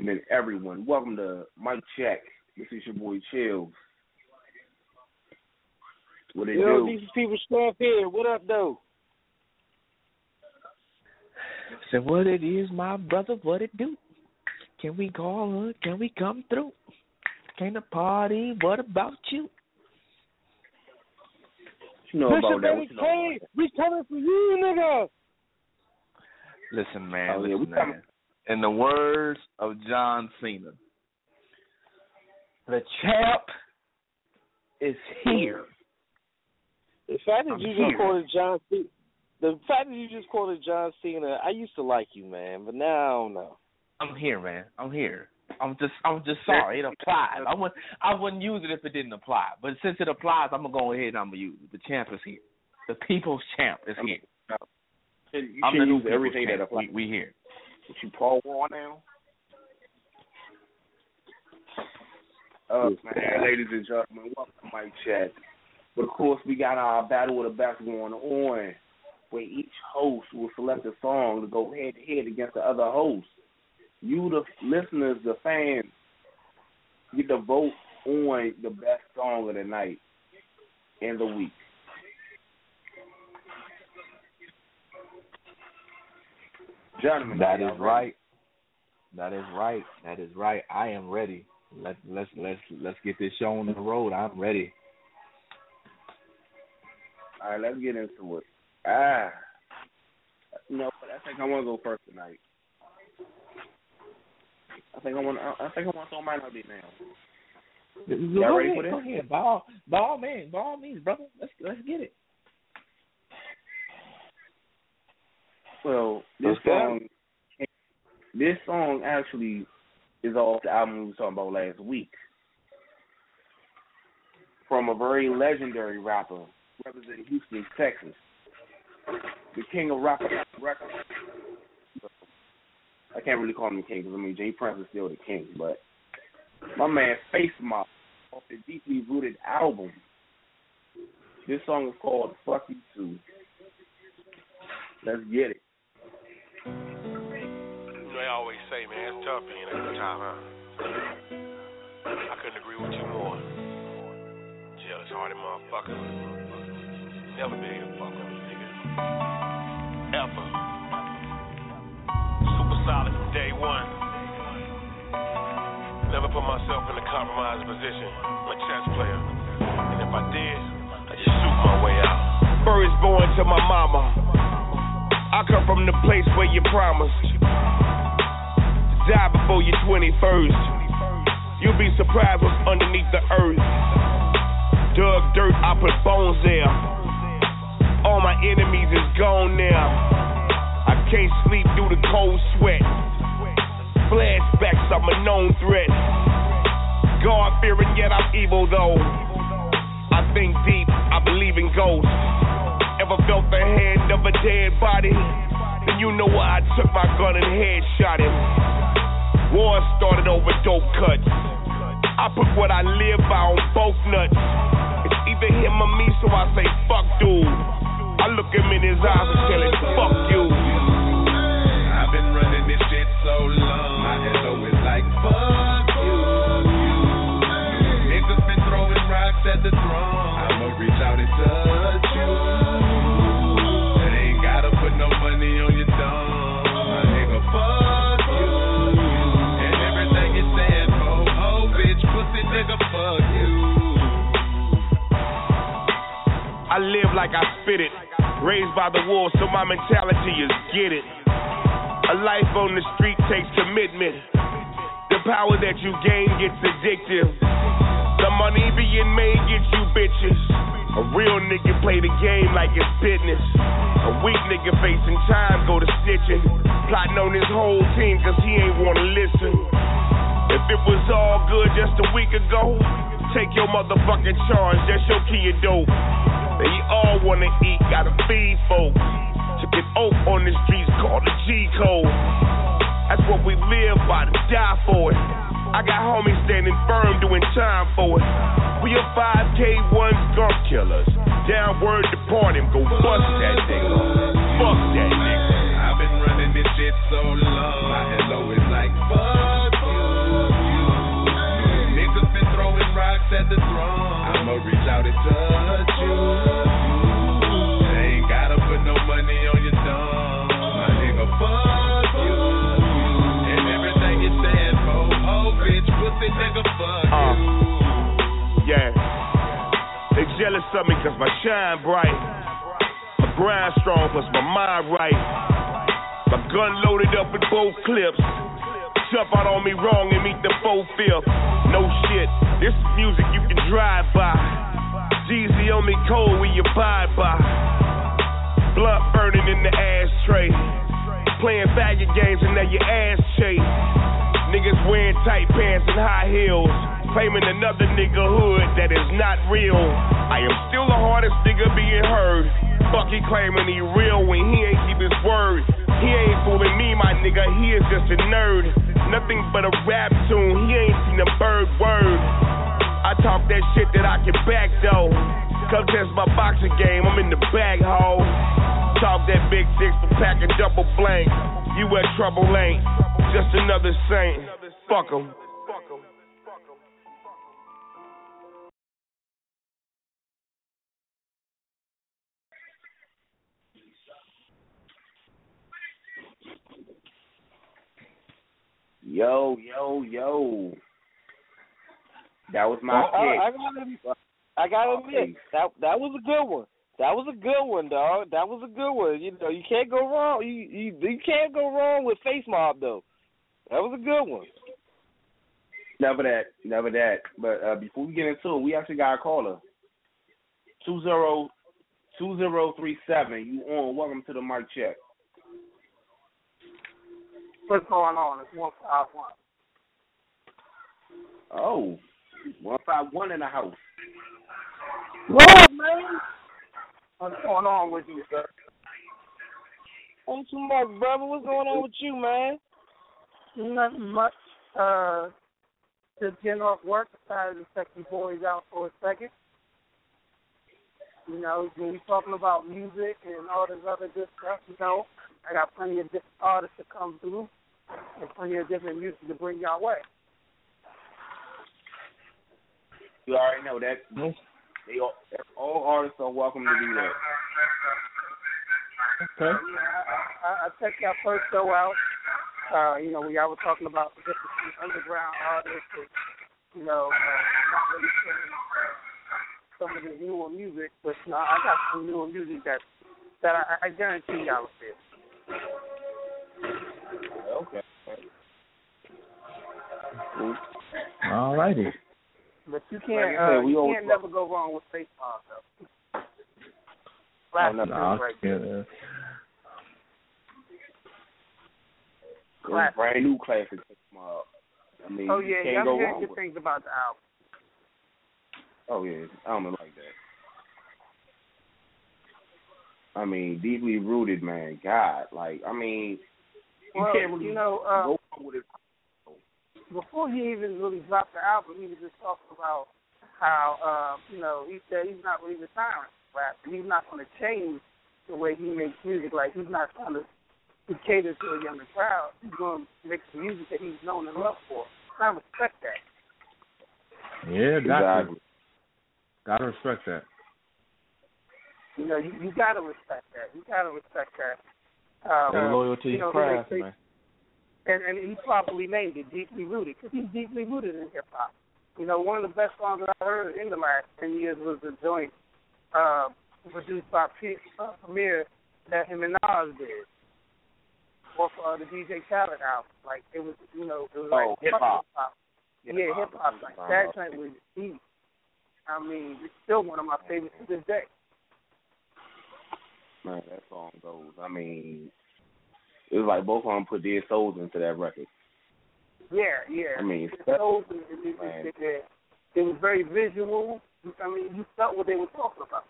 evening, everyone. Welcome to Mic Check. This is your boy Chills. What it Yo, do? these people stuff here. What up, though? So what it is, my brother, what it do? Can we call her? Can we come through? Can the party? What about you? You know Listen, about that? baby, What you know Kane, about we coming for you, nigga. Listen, man. Oh, yeah, listen, we coming. In the words of John Cena, the champ is here. The fact that I'm you just quoted John Cena, the fact that you just quoted John Cena, I used to like you, man, but now I don't know. I'm here, man. I'm here. I'm just I'm just sorry. It applies. I wouldn't I wouldn't use it if it didn't apply. But since it applies, I'm gonna go ahead and I'm gonna use it. The champ is here. The people's champ is here. You I'm the use everything people's that champ. applies. We, we here. Paul Wall now? up, man? Ladies and gentlemen, welcome to Mic Check. But of course, we got our battle of the best going on, where each host will select a song to go head to head against the other host. You, the listeners, the fans, get to vote on the best song of the night and the week. Gentlemen, That ready? right. That is right. That is right. I am ready. Let let's let's let's get this show on the road. I'm ready. All right, let's get into it. Ah, you know. I think I want to go first tonight. I think I want. I think I want to throw mine out there now. Y'all ready ahead, for this? Go ahead. By all, by all means, by all means, brother. Let's let's get it. Well, this Let's song, this song actually is off the album we were talking about last week, from a very legendary rapper representing Houston, Texas, the king of rap records. I can't really call him the king because I mean J Prince is still the king, but my man Face Mob off the deeply rooted album. This song is called "Fuck You Too." Let's get it. They always say, man, it's tough being at the top, huh? I couldn't agree with you more. Jealous hearted motherfucker. Never been a fuck with nigga. Ever. Super solid from day one. Never put myself in a compromised position. I'm a chess player. And if I did, I just shoot my way out. First born to my mama. I come from the place where you promised die before your 21st. You'll be surprised what's underneath the earth. Dug dirt, I put bones there. All my enemies is gone now. I can't sleep through the cold sweat. Flashbacks, I'm a known threat. God fearing, yet I'm evil though. I think deep, I believe in ghosts. Ever felt the hand of a dead body? Then you know why I took my gun and headshot him. War started over dope cuts. I put what I live by on both nuts. It's either him or me, so I say fuck dude. I look him in his eyes and tell him fuck you. I've been running this shit so long. My head always like fuck you. Niggas been throwing rocks at the throne. I'ma reach out and touch like I spit it. Raised by the wolves, so my mentality is get it. A life on the street takes commitment. The power that you gain gets addictive. The money being made gets you bitches. A real nigga play the game like it's business. A weak nigga facing time go to snitching. Plotting on his whole team cause he ain't wanna listen. If it was all good just a week ago, take your motherfucking charge, that's your key of dope. They all wanna eat, gotta feed folks. Took get oath on the streets called the G code. That's what we live by to die for it. I got homies standing firm doing time for it. We are 5K1 skunk killers. Down word depart him, go bust that nigga. Fuck that nigga. I've been running this shit so long. My head always like fuck you. Niggas been throwing rocks at the throne. I'ma out and touch you. Ain't gotta put no money on your thumb. My nigga, fuck you. And everything you stand for, oh bitch, pussy nigga, fuck Uh. you. Yeah. They jealous of me cause my shine bright. My grind strong plus my mind right. My gun loaded up with both clips. Jump out on me wrong and meet the four fifth. No shit, this is music you can drive by. Jeezy on me cold we abide by. Blunt burning in the ashtray. Playing faggot games and now your ass chase. Niggas wearing tight pants and high heels. Claiming another nigga hood that is not real. I am still the hardest nigga being heard. Fuck he claiming he real when he ain't keep his word. He ain't fooling me, my nigga, he is just a nerd. Nothing but a rap tune, he ain't seen a bird word. I talk that shit that I can back though. Come test my boxing game, I'm in the bag hole. Talk that big six for packing double blank. You at trouble ain't just another saint. Fuck 'em. Yo, yo, yo. That was my I, pick. I, I gotta, I gotta admit that that was a good one. That was a good one, dog. That was a good one. You know, you can't go wrong. You you you can't go wrong with Face Mob though. That was a good one. Never that, never that. But uh, before we get into it, we actually got a caller. Two zero two zero three seven. You on? Welcome to the mic check. What's going on? It's one five one. Oh, one five one in the house. What, man? What's going on with you, sir? Ain't too much, brother. What's going on with you, man? Nothing much. Uh, just getting off work. Decided to check you boys out for a second. You know, when we talking about music and all this other good stuff, you know, I got plenty of different artists to come through and plenty of different music to bring y'all way. You already know that. They all, all artists are welcome to do that. Okay. I, I, I checked y'all first show out. Uh, you know, we y'all were talking about the different underground artists, and, you know, uh, not really some of the newer music, but you know, I got some newer music that that I, I guarantee y'all will feel. Okay. All righty. But you can't, Like I uh, we you can't never go wrong with face off though. Classic no, no, No, right yeah. there. It's Classic. brand new classic. Mob. I mean, Oh you yeah, can't y'all go hear wrong good with. things about the album. Oh yeah, I don't know like that. I mean, deeply rooted, man. God, like, I mean, you well, can't really you know, uh, go wrong with it. before he even really dropped the album, he was just talking about how, uh, you know, he said he's not really retiring rap. He's not going to change the way he makes music. Like he's not trying to, to cater to a younger crowd. He's going to make some music that he's known and loved for. I respect that. Yeah, got to. Exactly. Gotta respect that. You know, you, you got to respect that. You got to respect that. Uh, Stay loyal to you your know, craft, they- they- man. and and he properly named it deeply rooted because he's deeply rooted in hip hop. You know, one of the best songs that I heard in the last ten years was the joint uh, produced by P- uh, Premier that him and Nas did off uh, the DJ Khaled album. Like it was, you know, it was Oh, like hip-hop. Yeah, hip hop. Like that joint was deep. I mean, it's still one of my favorites to this day. Man, that song goes. I mean, it was like both of them put their souls into that record. Yeah, yeah. I mean, it, it, it, man. it, it, it was very visual. I mean, you felt what they were talking about.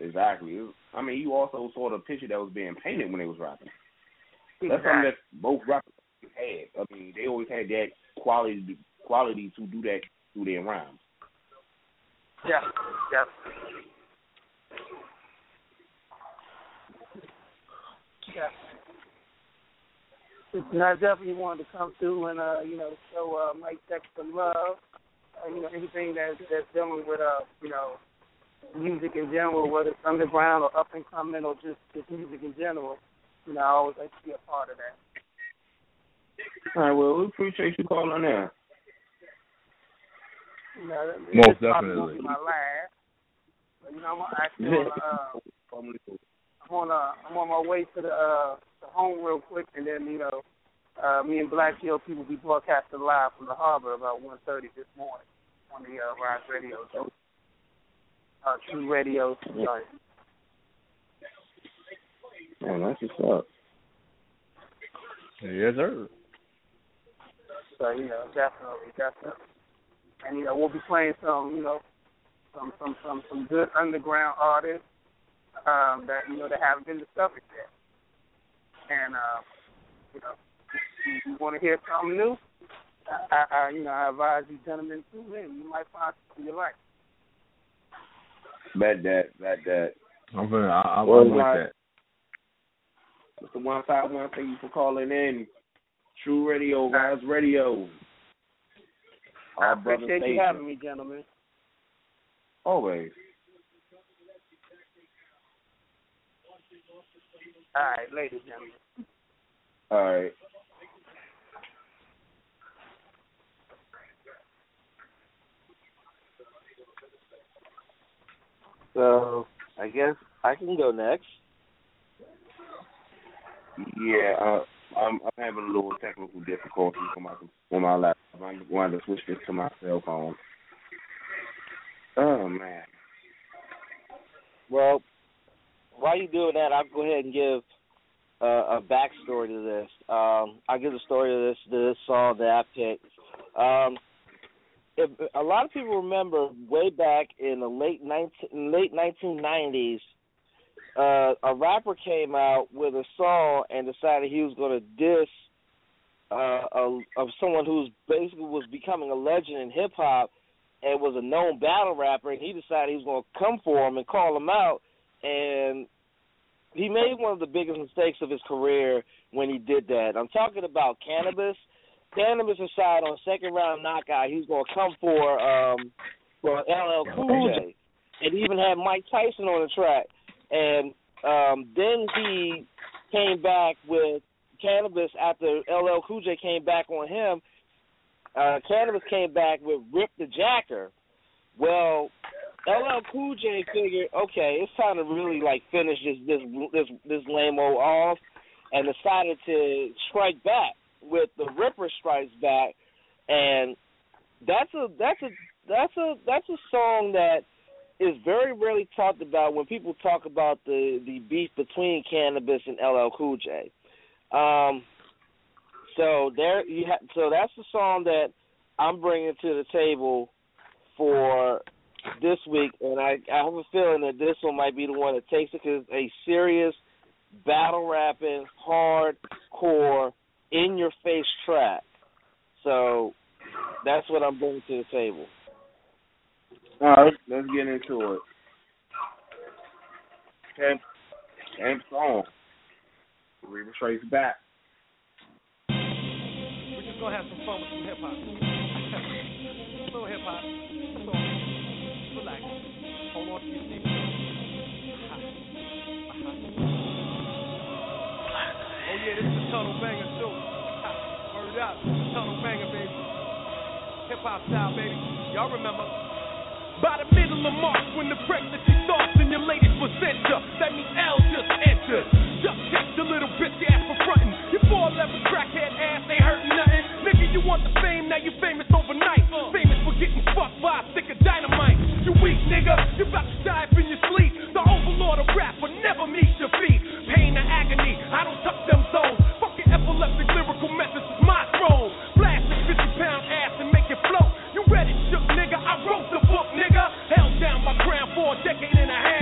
Exactly. I mean, you also saw the picture that was being painted when they was rapping. That's something that both rappers had. I mean, they always had that quality quality to do that through their rhymes. Yeah, yeah. Yeah. And I definitely wanted to come through and uh, you know, show uh Mike Dex some love. Uh, you know, anything that's that's dealing with uh, you know, music in general, whether it's underground or up and coming or just, just music in general. You know, I always like to be a part of that. All right, well, we appreciate you calling in. You know, Most definitely. won't be my last. But, you know, I'm actually on, uh, I'm on uh I'm on my way to the uh the home real quick and then, you know, uh me and Black Hill people be broadcasting live from the harbor about one thirty this morning on the uh Rise Radio show. Uh True Radio sorry. Man, that's what's up. Yes, sir. So, you know, definitely, definitely. And you know, we'll be playing some, you know, some some some some good underground artists um that, you know, that haven't been discovered yet. And uh, you know, you, you wanna hear something new? I, I, you know, I advise you gentlemen tune in. You might find something you like. Bet that, bet that. I'm gonna. I, I'm, Well, I'm with why- that. Mr. One Five One, thank you for calling in. True Radio, guys, radio. I Our brother appreciate you station. having me, gentlemen. Always. All right, ladies and gentlemen. All right. So I guess I can go next. Yeah, uh, I'm, I'm having a little technical difficulty on my on my laptop. I'm going to switch this to my cell phone. Oh man. Well, while you're doing that, I'll go ahead and give uh, a backstory to this. Um, I'll give the story of this this song that I picked. Um, if, a lot of people remember way back in the late 19, late 1990s, uh, a rapper came out with a song and decided he was going to diss uh, a, of someone who's basically was becoming a legend in hip hop and was a known battle rapper, and he decided he was going to come for him and call him out, and he made one of the biggest mistakes of his career when he did that. I'm talking about Canibus. Canibus decided on second round knockout he's going to come for um for LL Cool J, and even had Mike Tyson on the track, and um then he came back with Canibus after LL Cool J came back on him uh, Canibus came back with Rip the Jacker. Well, LL Cool J figured, okay, it's time to really like finish this this this this lame old off, and decided to strike back with the Ripper Strikes Back, and that's a that's a that's a that's a song that is very rarely talked about when people talk about the the beef between Canibus and LL Cool J. Um, so there you ha- so that's the song that I'm bringing to the table for this week, and I I have a feeling that this one might be the one that takes it because a serious battle rapping, hardcore, in your face track. So that's what I'm bringing to the table. All right, let's get into it. Camp, Camp Song. Ripper Strikes Back. We're just gonna have some fun with some hip hop. a little hip hop. Uh-huh. Uh-huh. Oh yeah, this is a tunnel banger too. Word up, tunnel banger, baby. Hip hop style, baby. Y'all remember? By the middle of March, when the pregnancy starts and your latest placenta, that means L just entered. Just check the little bitch ass for frontin'. You four level crackhead ass ain't hurting nothing. Nigga, you want the fame, now you famous overnight. Famous for getting fucked by a stick of dynamite. You weak nigga, you about to die up in your sleep. The overlord of rap will never meet your feet. Pain and agony, I don't touch them zones. Fucking epileptic lyrical methods is my throne. Blast a 50 pound ass and make it float. You read it, shook nigga, I wrote the book, nigga. Held down my crown for a decade and a half.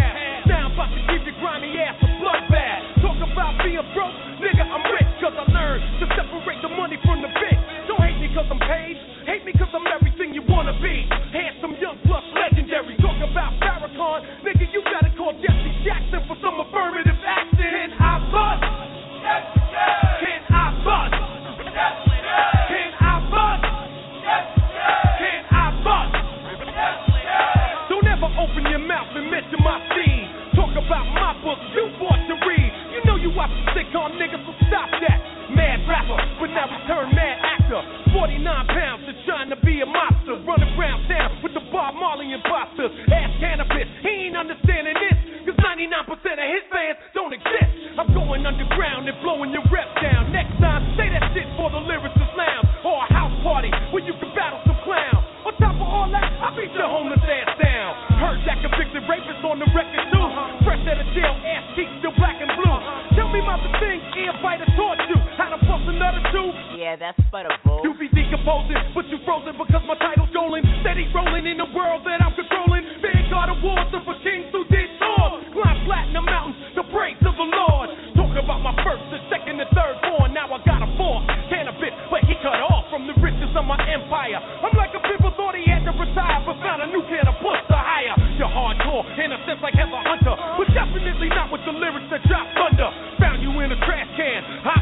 You be decomposing, but you frozen because my title's stolen. Steady rolling in the world that I'm controlling. Of wars, the for kings who did tours. Climb flat in the mountains, the praise of the Lord. Talk about my first, the second, the third born. Now I got a fourth. Canibus, but he cut off from the riches of my nigga retired, but found a new can of push to hire. You're hardcore, in a sense like Heather Hunter, but definitely not with the lyrics that drop thunder. Found you in a trash can, hot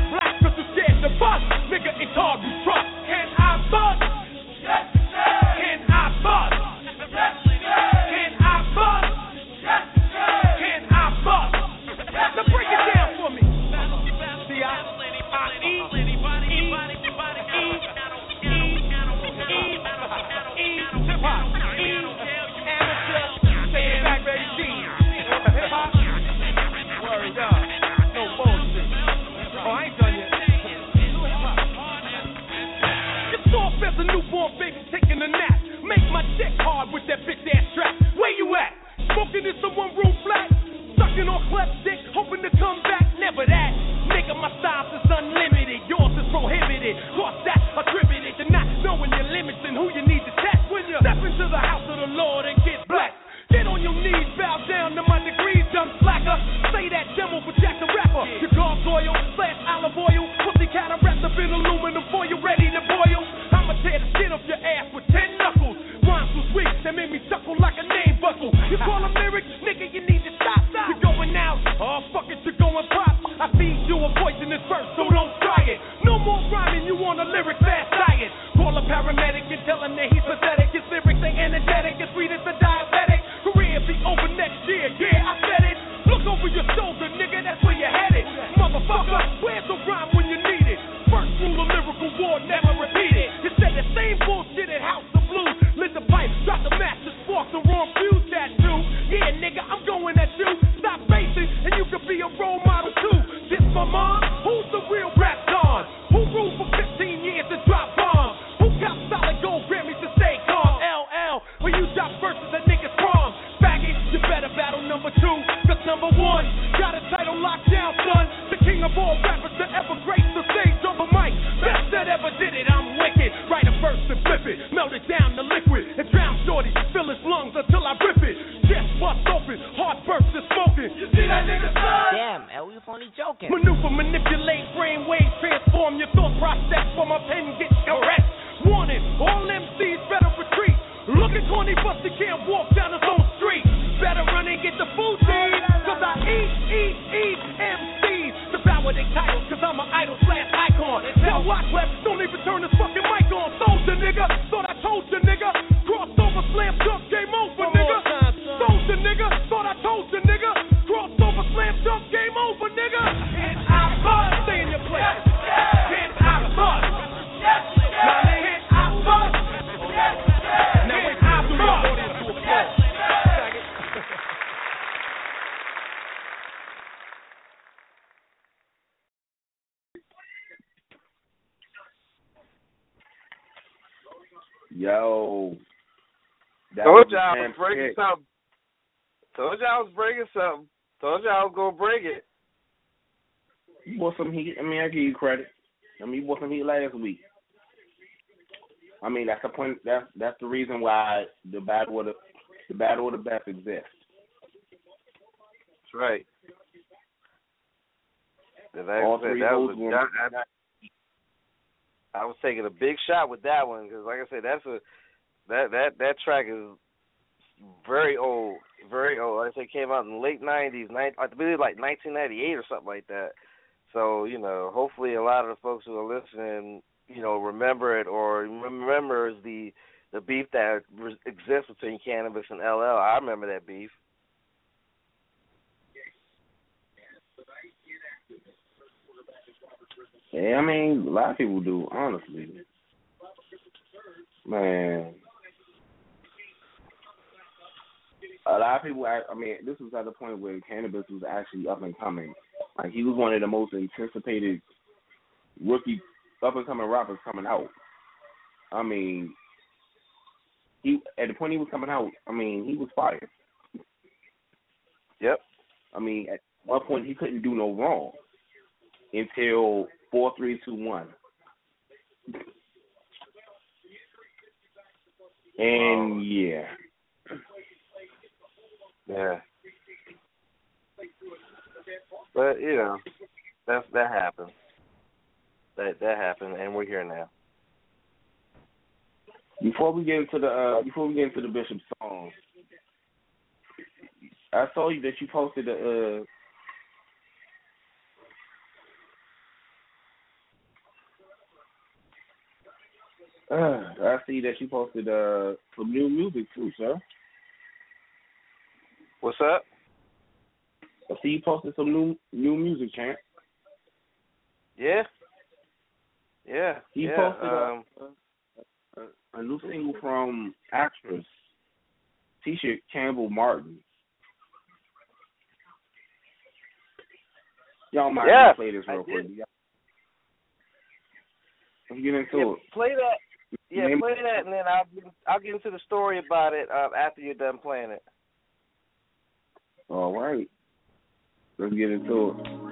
Some one room flat? Sucking on cleft dick, hoping to come back. Never that. Nigga, my style is unlimited. Yours is prohibited. Cost that attributed to not knowing your limits and who you need to test when you step into the house of the Lord and get blessed. Verse, so don't try it. No more rhyming, you on a lyric fast diet. Call a paramedic and tell him that he's I a was damn breaking pick. something. Told you I was breaking something. Told you I was gonna break it. You bought some heat. I mean, I give you credit. I mean, you bought some heat last week. I mean, that's the point. That's that's the reason why the battle of the the battle of the best exists. That's right. That, that, All that, three that was were- that, that, I was taking a big shot with that one because, like I said, that's a that that that track is very old, very old. Like I say, came out in the late '90s, nine, I believe like 1998 or something like that. So you know, hopefully, a lot of the folks who are listening, you know, remember it or remembers the the beef that exists between Canibus and LL. I remember that beef. Yeah, I mean, a lot of people do, honestly. Man. A lot of people, I mean, this was at the point where Canibus was actually up and coming. Like, he was one of the most anticipated rookie up and coming rappers coming out. I mean, he at the point he was coming out, I mean, he was fired. Yep. I mean, at one point he couldn't do no wrong until four, three, two, one. And yeah, Yeah. But you know, that's that happened. That that happened, and we're here now. Before we get into the uh, before we get into the Bishop song, I saw you that you posted a. Uh, uh, I see that you posted uh, some new music too, sir. What's up? I see you posted some new new music, champ. Yeah. Yeah. He yeah. posted um, a, a, a new single from actress Tisha Campbell Martin. Y'all might Yeah, play this real quick. Let's get into yeah, it. play that. Yeah, Name- play that, and then I'll get, I'll get into the story about it uh, after you're done playing it. All right. Let's get into it.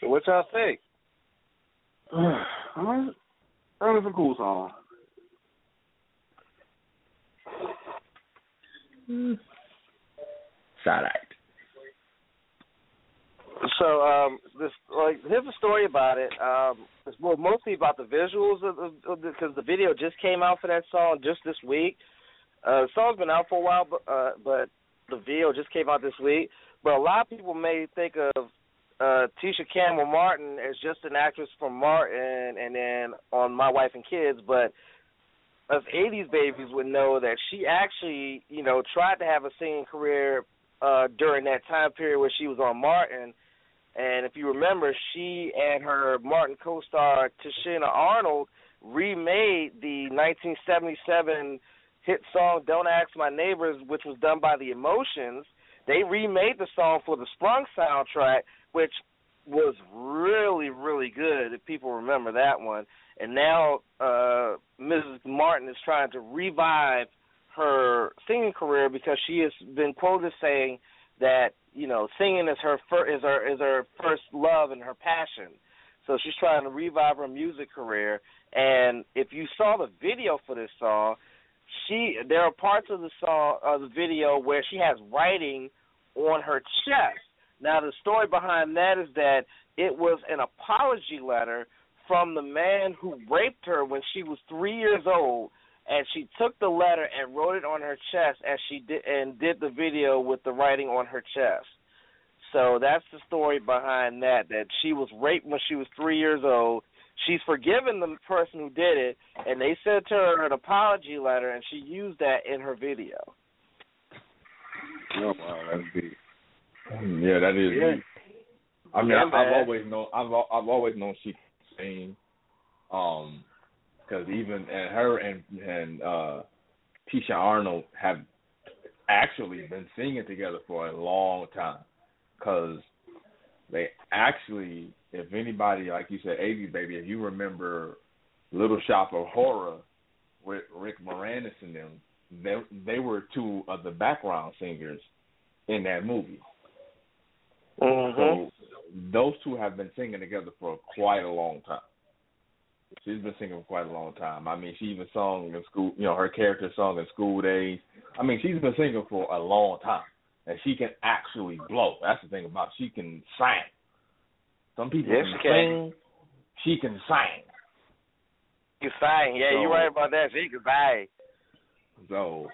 So what y'all think? Alright. That was a cool song. It's all right. So um, this like here's a story about it. Um, it's well mostly about the visuals of the because the video just came out for that song just this week. Uh, the song's been out for a while, but uh, but the video just came out this week. But a lot of people may think of uh, Tisha Campbell Martin is just an actress from Martin and then on My Wife and Kids, but us '80s babies would know that she actually, you know, tried to have a singing career uh during that time period where she was on Martin. And if you remember, she and her Martin co-star Tichina Arnold remade the 1977 hit song "Don't Ask My Neighbors," which was done by the Emotions. They remade the song for the Sprung soundtrack, which was really, really good. If people remember that one, and now uh, Mrs. Martin is trying to revive her singing career because she has been quoted saying that you know singing is her fir- is her is her first love and her passion. So she's trying to revive her music career. And if you saw the video for this song, she there are parts of the song of the video where she has writing on her chest. Now the story behind that is that it was an apology letter from the man who raped her when she was three years old, and she took the letter and wrote it on her chest as she did and did the video with the writing on her chest. So that's the story behind that. That she was raped when she was three years old. She's forgiven the person who did it, and they sent her an apology letter, and she used that in her video. Oh wow, that's deep. Yeah, that is. Yeah. deep. I mean, Yeah, I, I've always known. I've I've always known she can sing. Um, because even and her and and uh, Tisha Arnold have actually been singing together for a long time. Because they actually, if anybody, like you said, 80s baby, if you remember Little Shop of Horror with Rick Moranis and them, they they were two of the background singers in that movie. Mm-hmm. So those two have been singing together for quite a long time. She's been singing for quite a long time. I mean, she even sung in school. You know, her character song in School Daze. I mean, she's been singing for a long time, and she can actually blow. That's the thing about it. she can sing. Some people Yes, can she can. sing. She can sing. You sang, yeah, So- you're right about that. She can sing. So,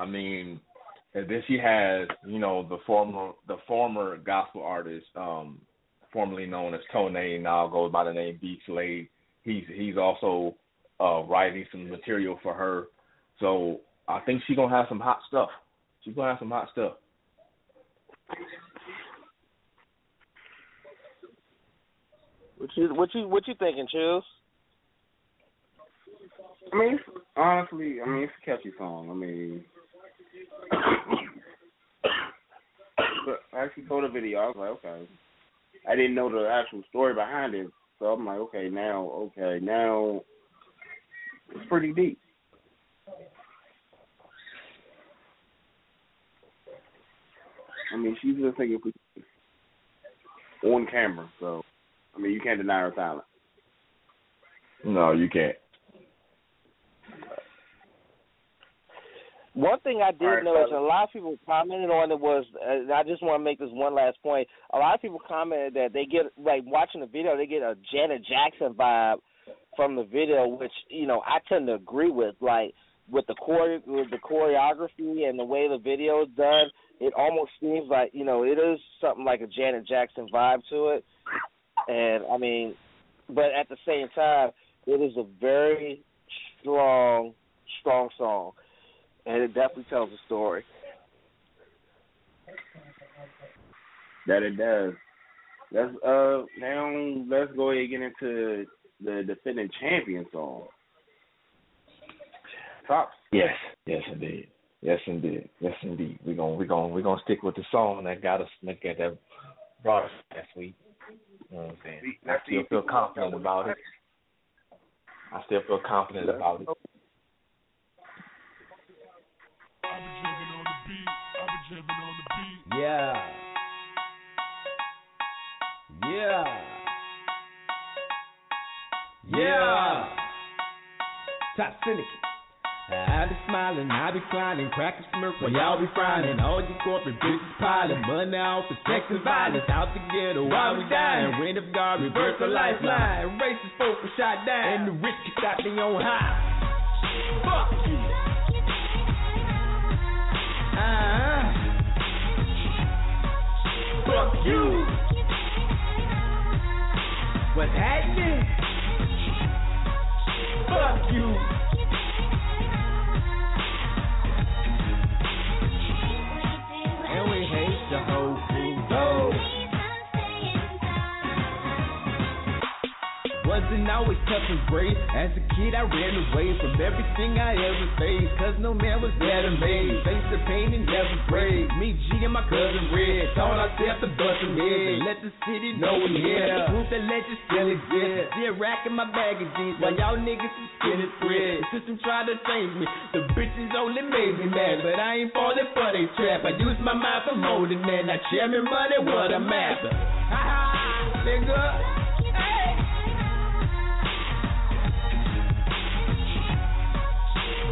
I mean, and then she has, you know, the former the former gospel artist, um, formerly known as Tone, now goes by the name B Slade. He's he's also uh writing some material for her. So I think she's gonna have some hot stuff. She's gonna have some hot stuff. What you what you what you thinking, Chills? I mean, honestly, I mean, it's a catchy song. I mean, but I actually saw the video. I was like, okay. I didn't know the actual story behind it, so I'm like, okay, now, okay, now it's pretty deep. I mean, she's just thinking on camera, so I mean, you can't deny her talent. No, you can't. One thing I did right, notice, a lot of people commented on it was, and I just want to make this one last point. A lot of people commented that they get, like, watching the video, they get a Janet Jackson vibe from the video, which you know I tend to agree with. Like with the chore, with the choreography and the way the video is done, it almost seems like you know it is something like a Janet Jackson vibe to it. And I mean, but at the same time, it is a very strong, strong song, and it definitely tells a story. That it does. Let's uh now let's go ahead and get into the defending champion song. Tops. Yes, yes indeed. Yes indeed. Yes indeed. We're gonna we're gonna we're gonna stick with the song that got us look at that brought us last week. You know what I'm saying? I still feel confident about it. I still feel confident about it. Yeah. Yeah. Yeah. Top Syndicate. Uh-huh. I be smiling, I be crying, cracking smirk while y'all be frying. All you corporate bitches piling, money off for sex and violence. Out together while we dying. Rain of God, reverse the lifeline. Racist folk were shot down, and the rich out their own high. Fuck ran away from everything I ever faced. Cause no man was there to me. Face the pain and never brave. Me, G, and my cousin Red. Taught ourselves to bust some heads. Let the city know we here. Proof that legend still exists. Still racking my baggages while y'all niggas is skinning thread. The system tried to change me. The bitches only made me mad. But I ain't falling for they trap. I use my mind for more than that. Now, chairman money, what I'm after. Ha ha, nigga.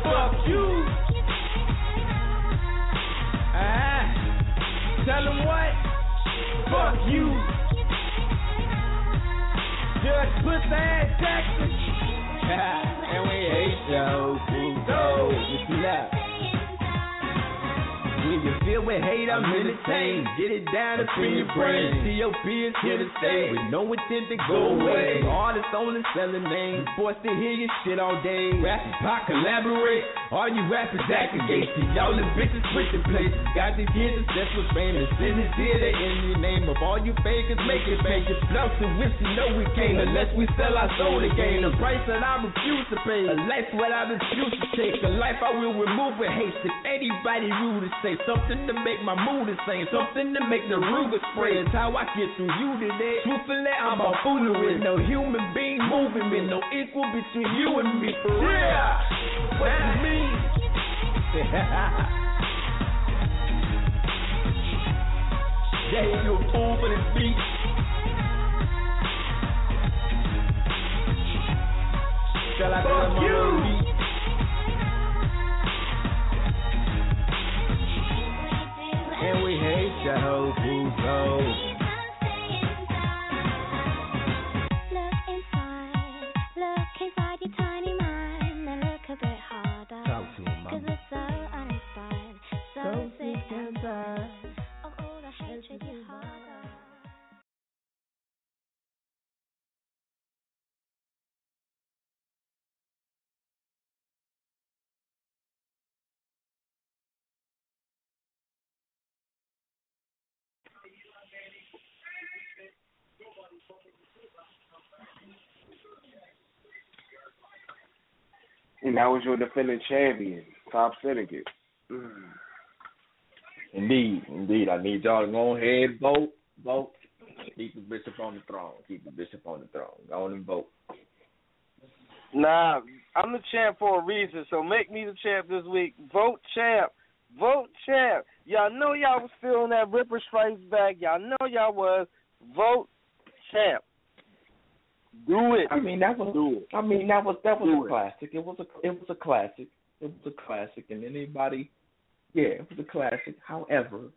Fuck you. Ah, tell them what? Fuck you. Just put that Jackson. and we hate yo. So, it's left. When you feel with hate, I'm entertained. Get it down up in your brain. COP is here to stay. With no intent to go away. Artists only selling names. Boys mm-hmm. to hear your shit all day. Rapping pop, collaborate. All you rappers aggregate. See y'all the bitches switching places. Got these kids obsessed with famous. Send it here to in the name of all you fakers. Make it fake it. Bluffs and whips, you know we can't. Unless we sell our soul to gain. A price that I refuse to pay. A life what I refuse to take. A life I will remove with haste. If anybody rude to say something to make my mood insane, something to make the Ruger spray. It's how I get through you today. Truthfully, I'm a fool foolery. No human being moving me, no equal between you and me. For real. Yeah. What you mean? yeah, you a fool for this beat. Shall I Fuck you. And we hate your whole crew so. Look inside, look inside your tiny mind, and look a bit harder. Talk to him, Cause we're so uninspired, so, So sick and and tired. And that was your defending champion, Top Syndicate. Mm. Indeed, indeed. I need y'all to go ahead, vote, vote. Keep the bishop on the throne. Keep the bishop on the throne. Go on and vote. Nah, I'm the champ for a reason, so make me the champ this week. Vote champ. Vote champ. Y'all know y'all was feeling that Ripper Strikes Back. Y'all know y'all was. Vote champ. Do it. I mean that was Do it. I mean that was that was Do a it. classic. It was a it was a classic. It was a classic and anybody yeah, it was a classic. However,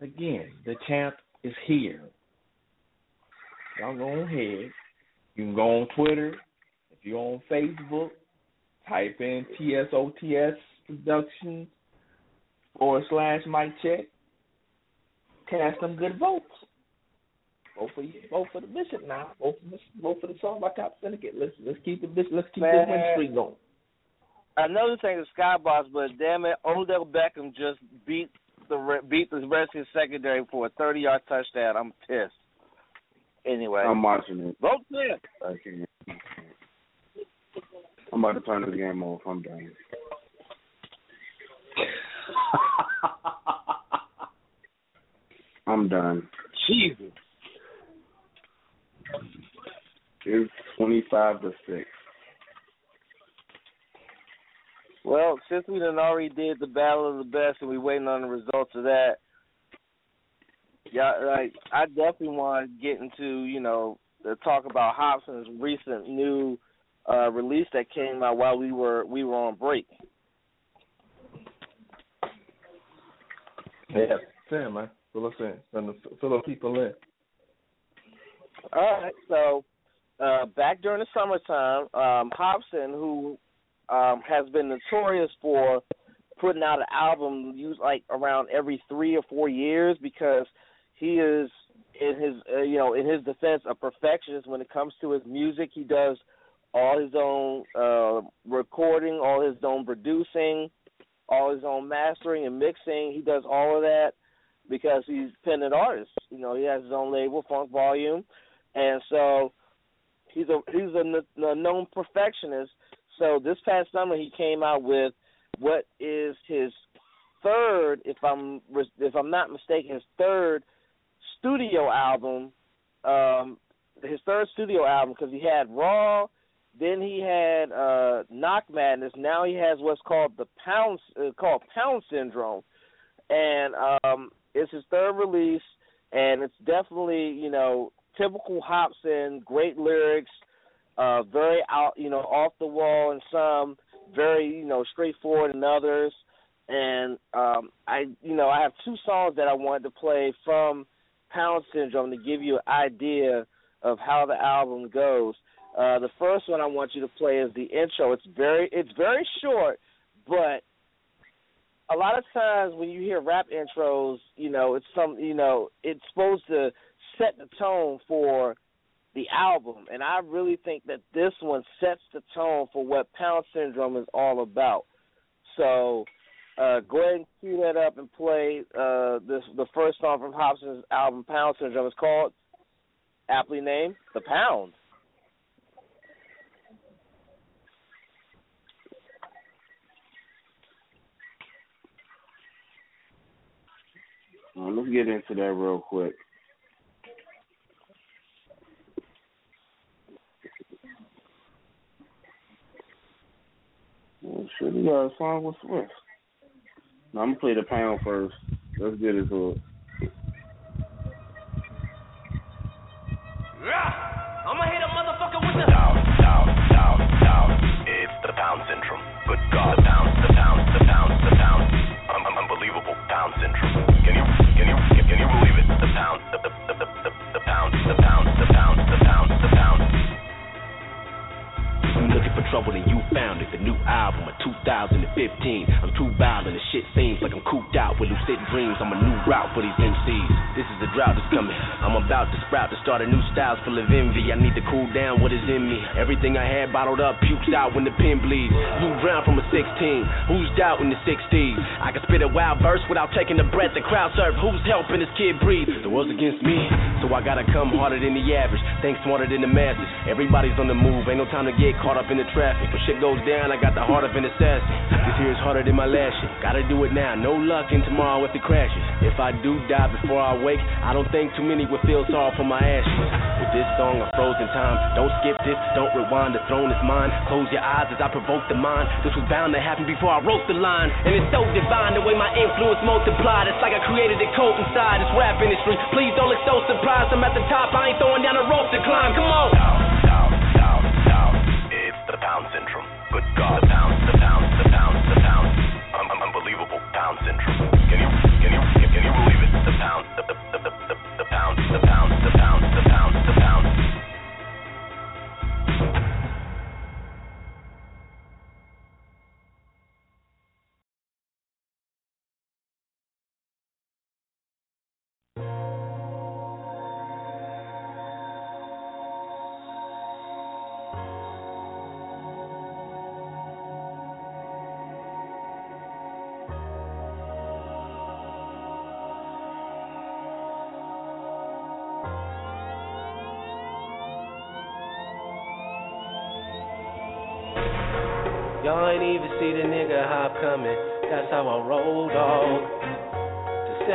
again, the champ is here. Y'all go ahead. You can go on Twitter. If you're on Facebook, type in TSOTS Productions forward slash Mic Check. Cast some good votes. Vote for you. Vote for the bishop now. Vote for this, vote for the song by Top Syndicate. Let's let's keep the bis- let's keep Man. this win streak going. Another thing this ain't a skybox, but damn it, Odell Beckham just beat the re- beat the Redskins secondary for a 30 yard touchdown. I'm pissed. Anyway, I'm watching it. vote champ. I can't. I'm about to turn the game off. I'm done. I'm done. Jesus. It's twenty five to six. Well, since we done already did the battle of the best and we're waiting on the results of that, yeah, like I definitely want to get into you know the talk about Hopsin's recent new uh release that came out while we were we were on break. Yeah, Sam, man. Fill us in. Send the, people in. All right, so uh, back during the summertime, um, Hopsin, who um, has been notorious for putting out an album like around every three or four years because he is in his uh, you know in his defense a perfectionist when it comes to his music. He does all his own uh, recording, all his own producing, all his own mastering and mixing. He does all of that because he's independent artist. You know, he has his own label, Funk Volume, and so he's a he's a, known perfectionist. So this past summer he came out with what is his third, if I'm if I'm not mistaken, his third studio album. Um, his third studio album because he had Raw, then he had uh, Knock Madness. Now he has what's called the Pound uh, called Pound Syndrome, and um, it's his third release, and it's definitely you know typical Hopsin, great lyrics, uh, very out you know off the wall in some, very you know straightforward in others, and um, I you know I have two songs that I wanted to play from Pound Syndrome to give you an idea of how the album goes. Uh, the first one I want you to play is the intro. It's very it's very short, but a lot of times when you hear rap intros, you know, it's some you know, it's supposed to set the tone for the album. And I really think that this one sets the tone for what Pound Syndrome is all about. So uh, go ahead and cue that up and play uh, this the first song from Hopsin's album Pound Syndrome. It's called aptly named The Pound. Uh, let's get into that real quick. Well, shit, you got a song with Swift. I'm gonna play the pound first. Let's get into it. I'ma hit a motherfucker with the down, down, down, down. It's the pound syndrome. Good God, the pound, the pound, the pound, the pound. Un- un- unbelievable pound syndrome. Can you, can you, can you believe it? The pound, the, the, the trouble and you found it. The new album of 2015. I'm too violent and shit seems like I'm cooped out with lucid dreams. I'm a new route for these MCs. This is the drought that's coming. I'm about to sprout to start a new style full of envy. I need to cool down what is in me. Everything I had bottled up pukes out when the pen bleeds. You drown from a 16. Who's doubting the 60s? I can spit a wild verse without taking a breath. The crowd surf. Who's helping this kid breathe? The world's against me, so I gotta come harder than the average. Think smarter than the masses. Everybody's on the move. Ain't no time to get caught up in the traffic. When shit goes down, I got the heart of an assassin. This here is harder than my last shit. Gotta do it now. No luck in tomorrow if it crashes. If I do die before I wake, I don't think too many would feel sorry for my ashes. With this song of frozen time, don't skip this, don't rewind. The throne is mine. Close your eyes as I provoke the mind. This was bound to happen before I wrote the line. And it's so divine the way my influence multiplied. It's like I created a cult inside this rap industry. Please don't look so surprised. I'm at the top. I ain't throwing down a rope to climb. Come on. Good God,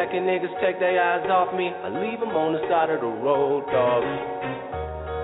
second niggas take their eyes off me, I leave 'em on the side of the road, dog.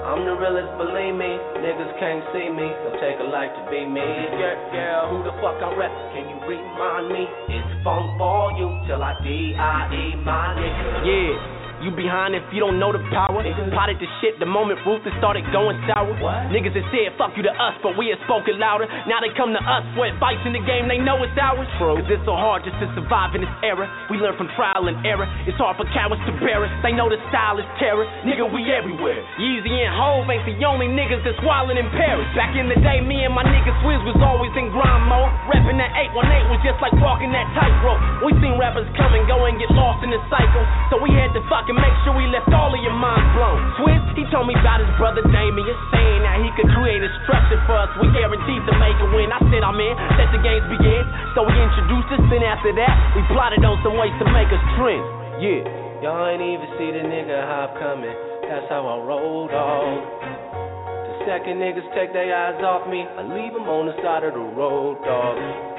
I'm the realest, believe me. Niggas can't see me, so take a life to be me. Yeah, yeah, who the fuck I rep? Can you remind me? It's Funk Volume till I D-I-E my nigga. Yeah. You behind if you don't know the power. Potted the shit the moment Ruthless started going sour. Niggas that said fuck you to us, but we had spoken louder. Now they come to us for advice in the game, they know it's ours. Cause it's so hard just to survive in this era. We learn from trial and error. It's hard for cowards to bear it. They know the style is terror. Nigga, we everywhere. Yeezy and Hove ain't the only niggas that's wildin' in Paris. Back in the day, me and my nigga Swizz was always in grind mode. Rapping that 818 was just like walking that tightrope. We seen rappers come and go and get lost in the cycle. So we had to fucking make sure we left all of your minds blown. Swizz, he told me about his brother Damien, saying that he could create a structure for us. We guaranteed to make a win. I said I'm in, let the games begin. So we introduced us, then after that, we plotted on some ways to make us trend. Yeah. Y'all ain't even see the nigga hop coming. That's how I roll, dog. The second niggas take their eyes off me, I leave them on the side of the road, dog.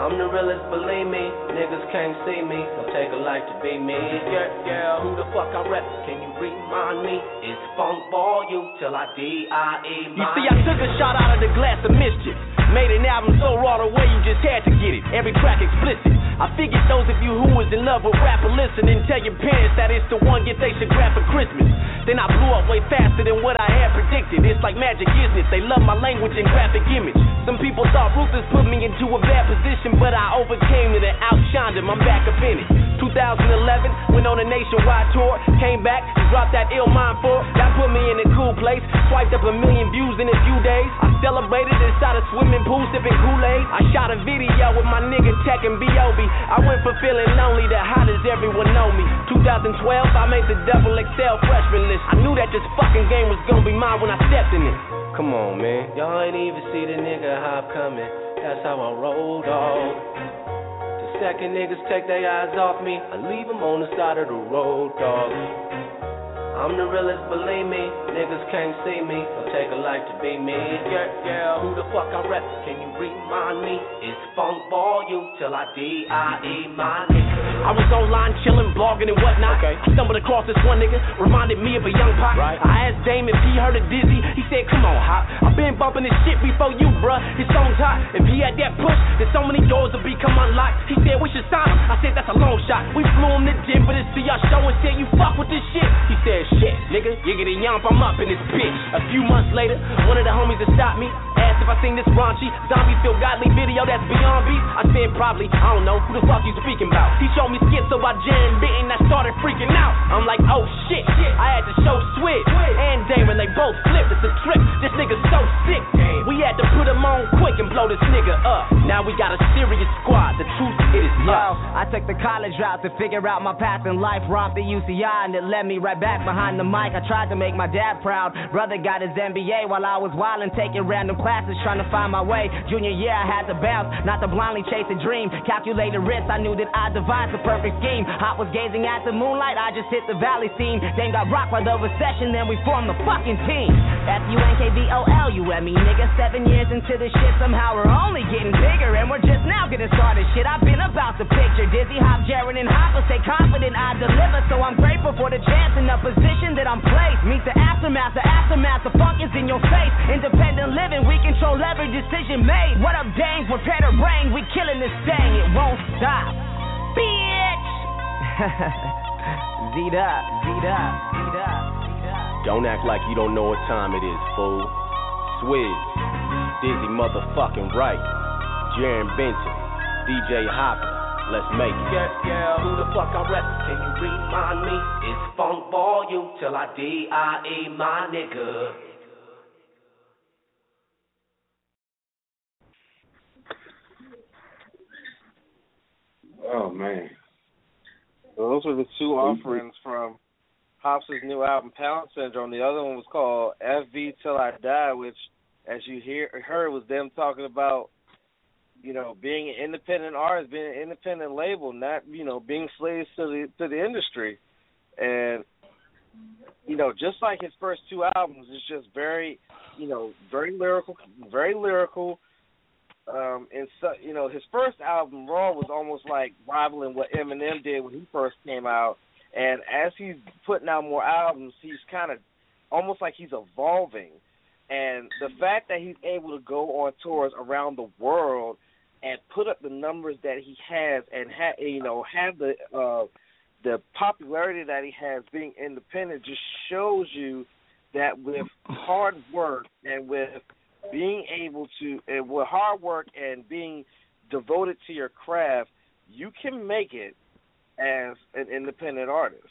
I'm the realest, believe me. Niggas can't see me, so take a life to be me. Yeah, yeah, who the fuck I rep? Can you remind me? It's funk you till I D-I-E You see, I took a shot out of the glass of mischief. Made an album so raw the way you just had to get it. Every track explicit. I figured those of you who was in love with rap will listen and tell your parents that it's the one gift they should grab for Christmas. Then I blew up way faster than what I had predicted. It's like magic, isn't it? They love my language and graphic image. Some people thought Ruthless put me into a bad position, but I overcame it and outshined him. I'm back up in it. 2011, went on a nationwide tour, came back, dropped that ill mind for. That put me in a cool place. Swiped up a million views in a few days. I celebrated inside a swimming pool, sipping Kool-Aid. I shot a video with my nigga Tech and B.O.B. I went from feeling lonely to hot as everyone know me. 2012, I made the double XL freshman list. I knew that this fucking game was gonna be mine when I stepped in it. Come on, man. Y'all ain't even see the nigga hop coming. That's how I roll, dog. The second niggas take their eyes off me, I leave them on the side of the road, dog. I'm the realest, believe me. Niggas can't see me, so take a life to be me. Yeah, yeah, who the fuck I rep? Can you remind me? It's funk you till I D-I-E my nigga. I was online chilling, blogging and whatnot. I stumbled across this one nigga, reminded me of a young pop. Right. I asked Dame if he heard of Dizzy. He said, Come on, Hop. I've been bumping this shit before you, bruh. His song's hot. If he had that push, then so many doors would become unlocked. He said we should sign him. I said that's a long shot. We flew him to Denver to see our show and said you fuck with this shit. He said, Shit, nigga, yiggity yump, I'm up in this bitch. A few months later, one of the homies that stopped me asked if I seen this raunchy zombie feel godly video that's beyond beat. I said probably, I don't know who the fuck you speaking about. He showed me skits about Jen Bitten, I started freaking out. I'm like, oh shit, I had to show Swizz and Damon, they both flipped. It's a trip. This nigga's so sick. We had to put him on quick and blow this nigga up. Now we got a serious squad. The truth, it is love. I took the college route to figure out my path in life. Romped the UCI and it led me right back behind the mic. I tried to make my dad proud. Brother got his MBA while I was wildin', taking random classes, trying to find my way. Junior year, I had to bounce, not to blindly chase a dream. Calculated risk, I knew that I devised the perfect scheme. I was gazing at the moonlight, I just hit the valley scene. Then got rocked by the recession, then we formed the fucking team. F U N K V O L, you and me, nigga. Seven years into this shit, somehow we're only getting bigger, and we're just now getting started. Shit, I've been about the picture. Dizzy, Hop, Jared, and Hopper stay confident I deliver, so I'm grateful for the chance and the position that I'm placed. Meet the aftermath, the aftermath, the funk is in your face. Independent living, we control every decision made. What up, gangs? Prepare to bang, we killing this thing, it won't stop. Bitch! Z'd up, Z'd up, Z'd up. Don't act like you don't know what time it is, fool. Swizz, Dizzy motherfucking right. Jarren Benton, DJ Hoppa, let's make it. Yeah, yeah, who the fuck I rep? Can you remind me? It's Funk Volume till D.I.E. my nigga. Oh man. Those were the two offerings from Hops' new album Pound Syndrome. The other one was called FV Till I Die, which, as you hear heard, was them talking about, you know, being an independent artist, being an independent label, not you know being slaves to the to the industry, and you know, just like his first two albums, it's just very, you know, very lyrical, very lyrical. Um, and so, you know, his first album, Raw, was almost like rivaling what Eminem did when he first came out. And as he's putting out more albums, he's kind of almost like he's evolving. And the fact that he's able to go on tours around the world and put up the numbers that he has, and ha- you know, have the uh, the popularity that he has being independent, just shows you that with hard work and with being able to, and with hard work and being devoted to your craft, you can make it as an independent artist.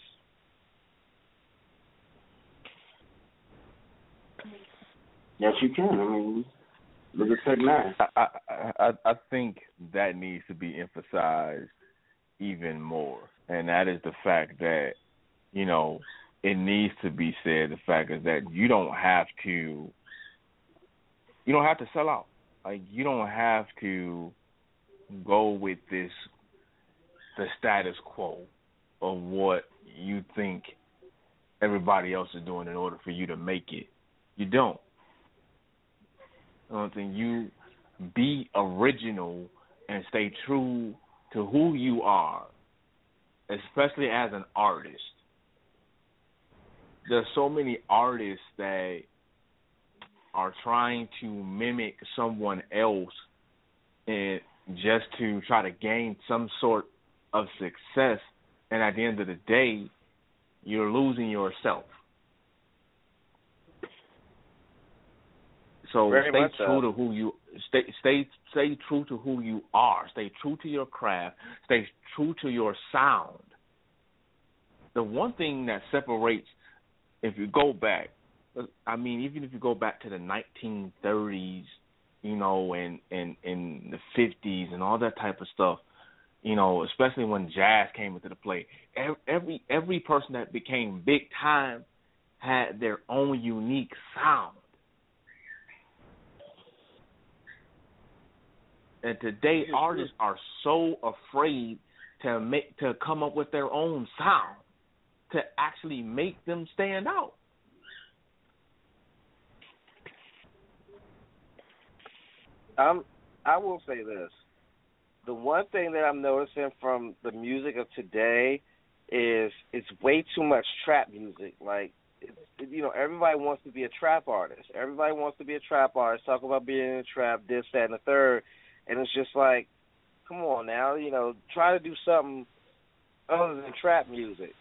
Yes, you can. I mean, look at Tech N9ne. I, I I think that needs to be emphasized even more, and that is the fact that you know it needs to be said. The fact is that you don't have to you don't have to sell out. Like you don't have to go with this the status quo of what you think everybody else is doing in order for you to make it. You don't. You know what I'm saying? You be original and stay true to who you are, especially as an artist. There's so many artists that are trying to mimic someone else and just to try to gain some sort of success and at the end of the day you're losing yourself. So Very stay true so. to who you stay stay stay true to who you are. Stay true to your craft. Stay true to your sound. The one thing that separates if you go back I mean, even if you go back to the 1930s, you know, and and in the 50s and all that type of stuff, you know, especially when jazz came into the play, every every person that became big time had their own unique sound. And today, artists are so afraid to make to come up with their own sound to actually make them stand out. I'm I will say this. The one thing that I'm noticing from the music of today is it's way too much trap music. Like you know, everybody wants to be a trap artist. Everybody wants to be a trap artist. Talk about being in a trap, this, that, and the third. And it's just like, come on now, you know, try to do something other than trap music.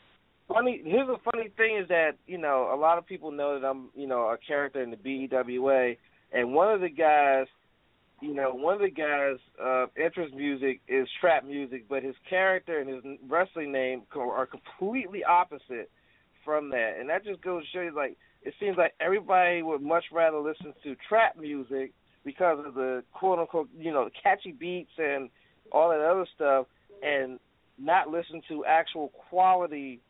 Funny. Here's the funny thing is that you know a lot of people know that I'm you know a character in the BEWA, and one of the guys you know, one of the guys' uh, interest music is trap music, but his character and his wrestling name are completely opposite from that, and that just goes to show you, like, it seems like everybody would much rather listen to trap music because of the quote unquote, you know, catchy beats and all that other stuff, and not listen to actual quality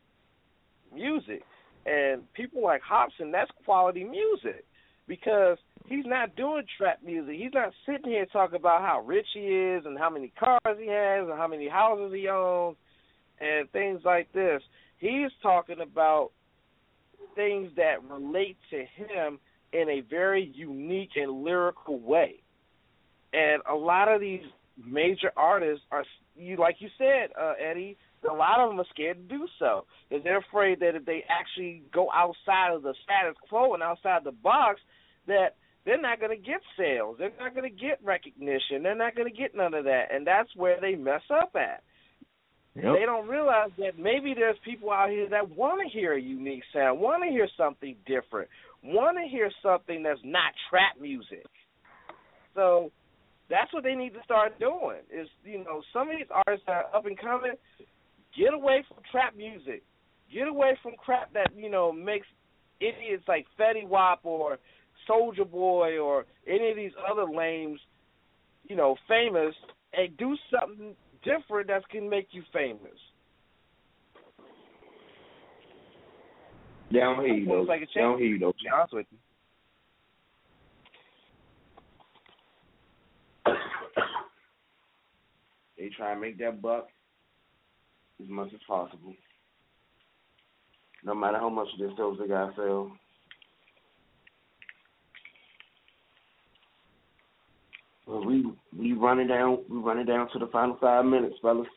music. And people like Hopsin, that's quality music because he's not doing trap music. He's not sitting here talking about how rich he is and how many cars he has and how many houses he owns and things like this. He's talking about things that relate to him in a very unique and lyrical way. And a lot of these major artists are you like you said, uh, Eddie, a lot of them are scared to do so because they're afraid that if they actually go outside of the status quo and outside the box, that they're not going to get sales. They're not going to get recognition. They're not going to get none of that, and that's where they mess up at. Yep. They don't realize that maybe there's people out here that want to hear a unique sound, want to hear something different, want to hear something that's not trap music. So that's what they need to start doing. Is you know some of these artists that are up and coming, get away from trap music, get away from crap that you know makes idiots like Fetty Wap or Soulja Boy or any of these other lames, you know, famous, and do something different that can make you famous. They don't hear you though. Like They don't hear you though. Be honest with you. They try and make that buck as much as possible. No matter how much of themselves they gotta sell. Well, we we running down we running down to the final five minutes, fellas.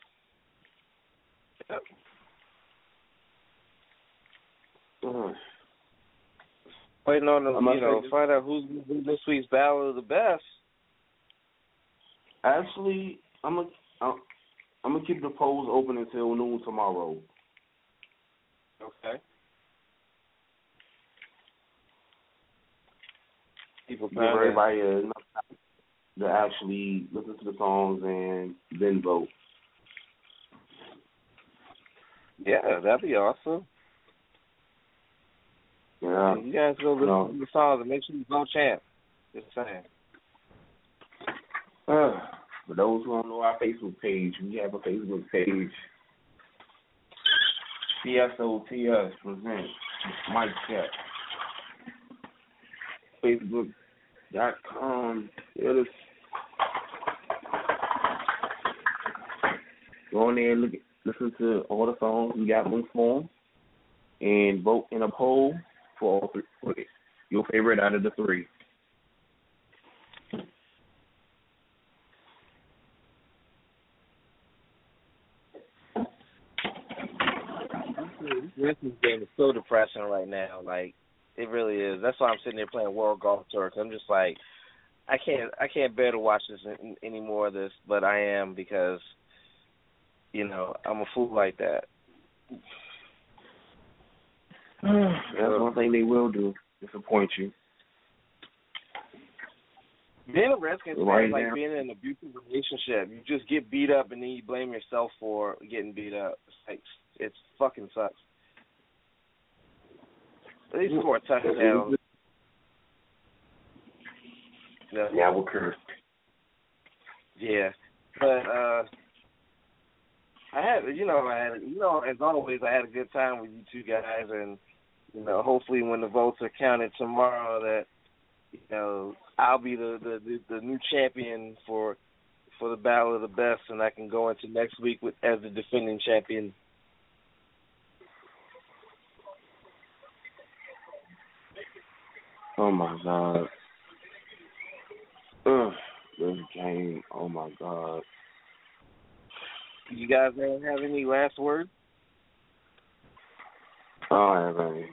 Uh, Waiting on them, you know, find out who's this week's battle of the best. actually, I'm gonna I'm, I'm gonna keep the polls open until noon tomorrow. Okay. People Give everybody enough time to actually listen to the songs and then vote. Yeah, that'd be awesome. Yeah. You guys go listen No. to the songs and make sure you vote champ. Just saying. Uh, for those who don't know our Facebook page, we have a Facebook page. TSOTS presents Mic Check. Facebook.com. It is. Go on there and look listen to all the songs. We got links for 'em. And vote in a poll for all three. Your favorite out of the three. This game is so depressing right now. Like it really is. That's why I'm sitting there playing World Golf Tour. Cause I'm just like, I can't, I can't bear to watch this in, any more of this. But I am because, you know, I'm a fool like that. That's one thing they will do. Disappoint you. Being a Redskins fan Right is like being in an abusive relationship. You just get beat up and then you blame yourself for getting beat up. It's like it fucking sucks. At least score a touchdown. Yeah. Yeah, we're cursed. Yeah, but uh, I had you know I had you know as always I had a good time with you two guys and you know hopefully when the votes are counted tomorrow that you know I'll be the the the, new champion for for the battle of the best and I can go into next week with as the defending champion. Oh my god. Ugh, this game. Oh my god. You guys have any last words? I don't have any.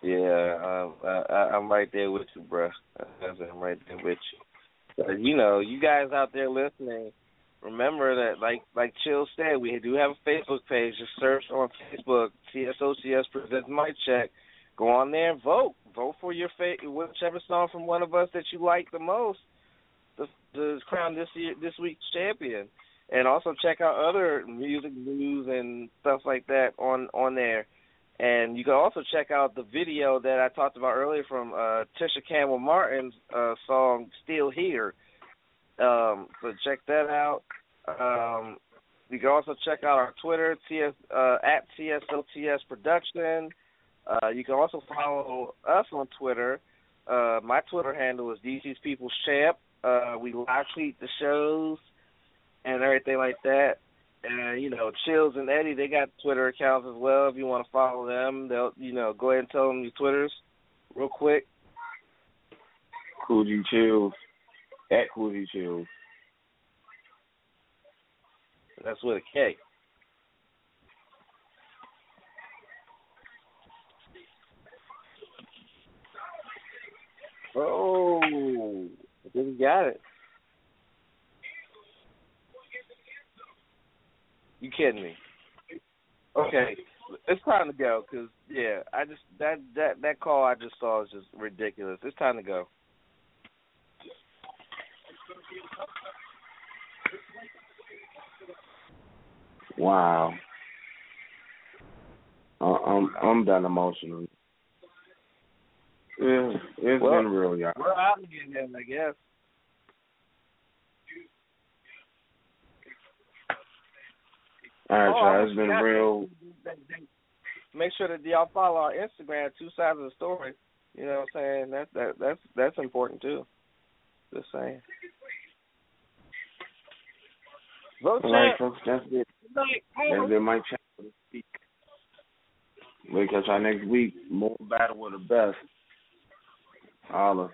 Yeah, I, I, I'm right there with you, bruh. I'm right there with you. But, you know, you guys out there listening, remember that, like like Chill said, we do have a Facebook page. Just search on Facebook, TSOTS presents Mic Check. Go on there and vote. Vote for your fa- whichever song from one of us that you like the most. The, to crown this year, this week's champion, and also check out other music news and stuff like that on on there. And you can also check out the video that I talked about earlier from uh, Tisha Campbell Martin's uh, song "Still Here." Um, so check that out. Um, you can also check out our Twitter TS, uh, at TSOTS Production. Uh, you can also follow us on Twitter. Uh, my Twitter handle is DC's People's Champ. Uh, we live tweet the shows and everything like that. And you know, Chills and Eddie, they got Twitter accounts as well. If you want to follow them, they'll you know go ahead and tell them your Twitters real quick. Cool G Chills. At Cool G Chills. That's with a K. Oh, I think you got it. You kidding me? Okay, it's time to go because yeah, I just that that that call I just saw is just ridiculous. It's time to go. Wow. I'm I'm done emotionally. Yeah, it's Well, been real, y'all. We're out again, then, I guess. All right, Oh, y'all. It's been real. Make sure that y'all follow our Instagram, two sides of the story. You know what I'm saying? That that that's that's important too. Just saying. Vote All right, folks. That's it. That's been my channel. We'll catch y'all next week. More battle with the best. Holla.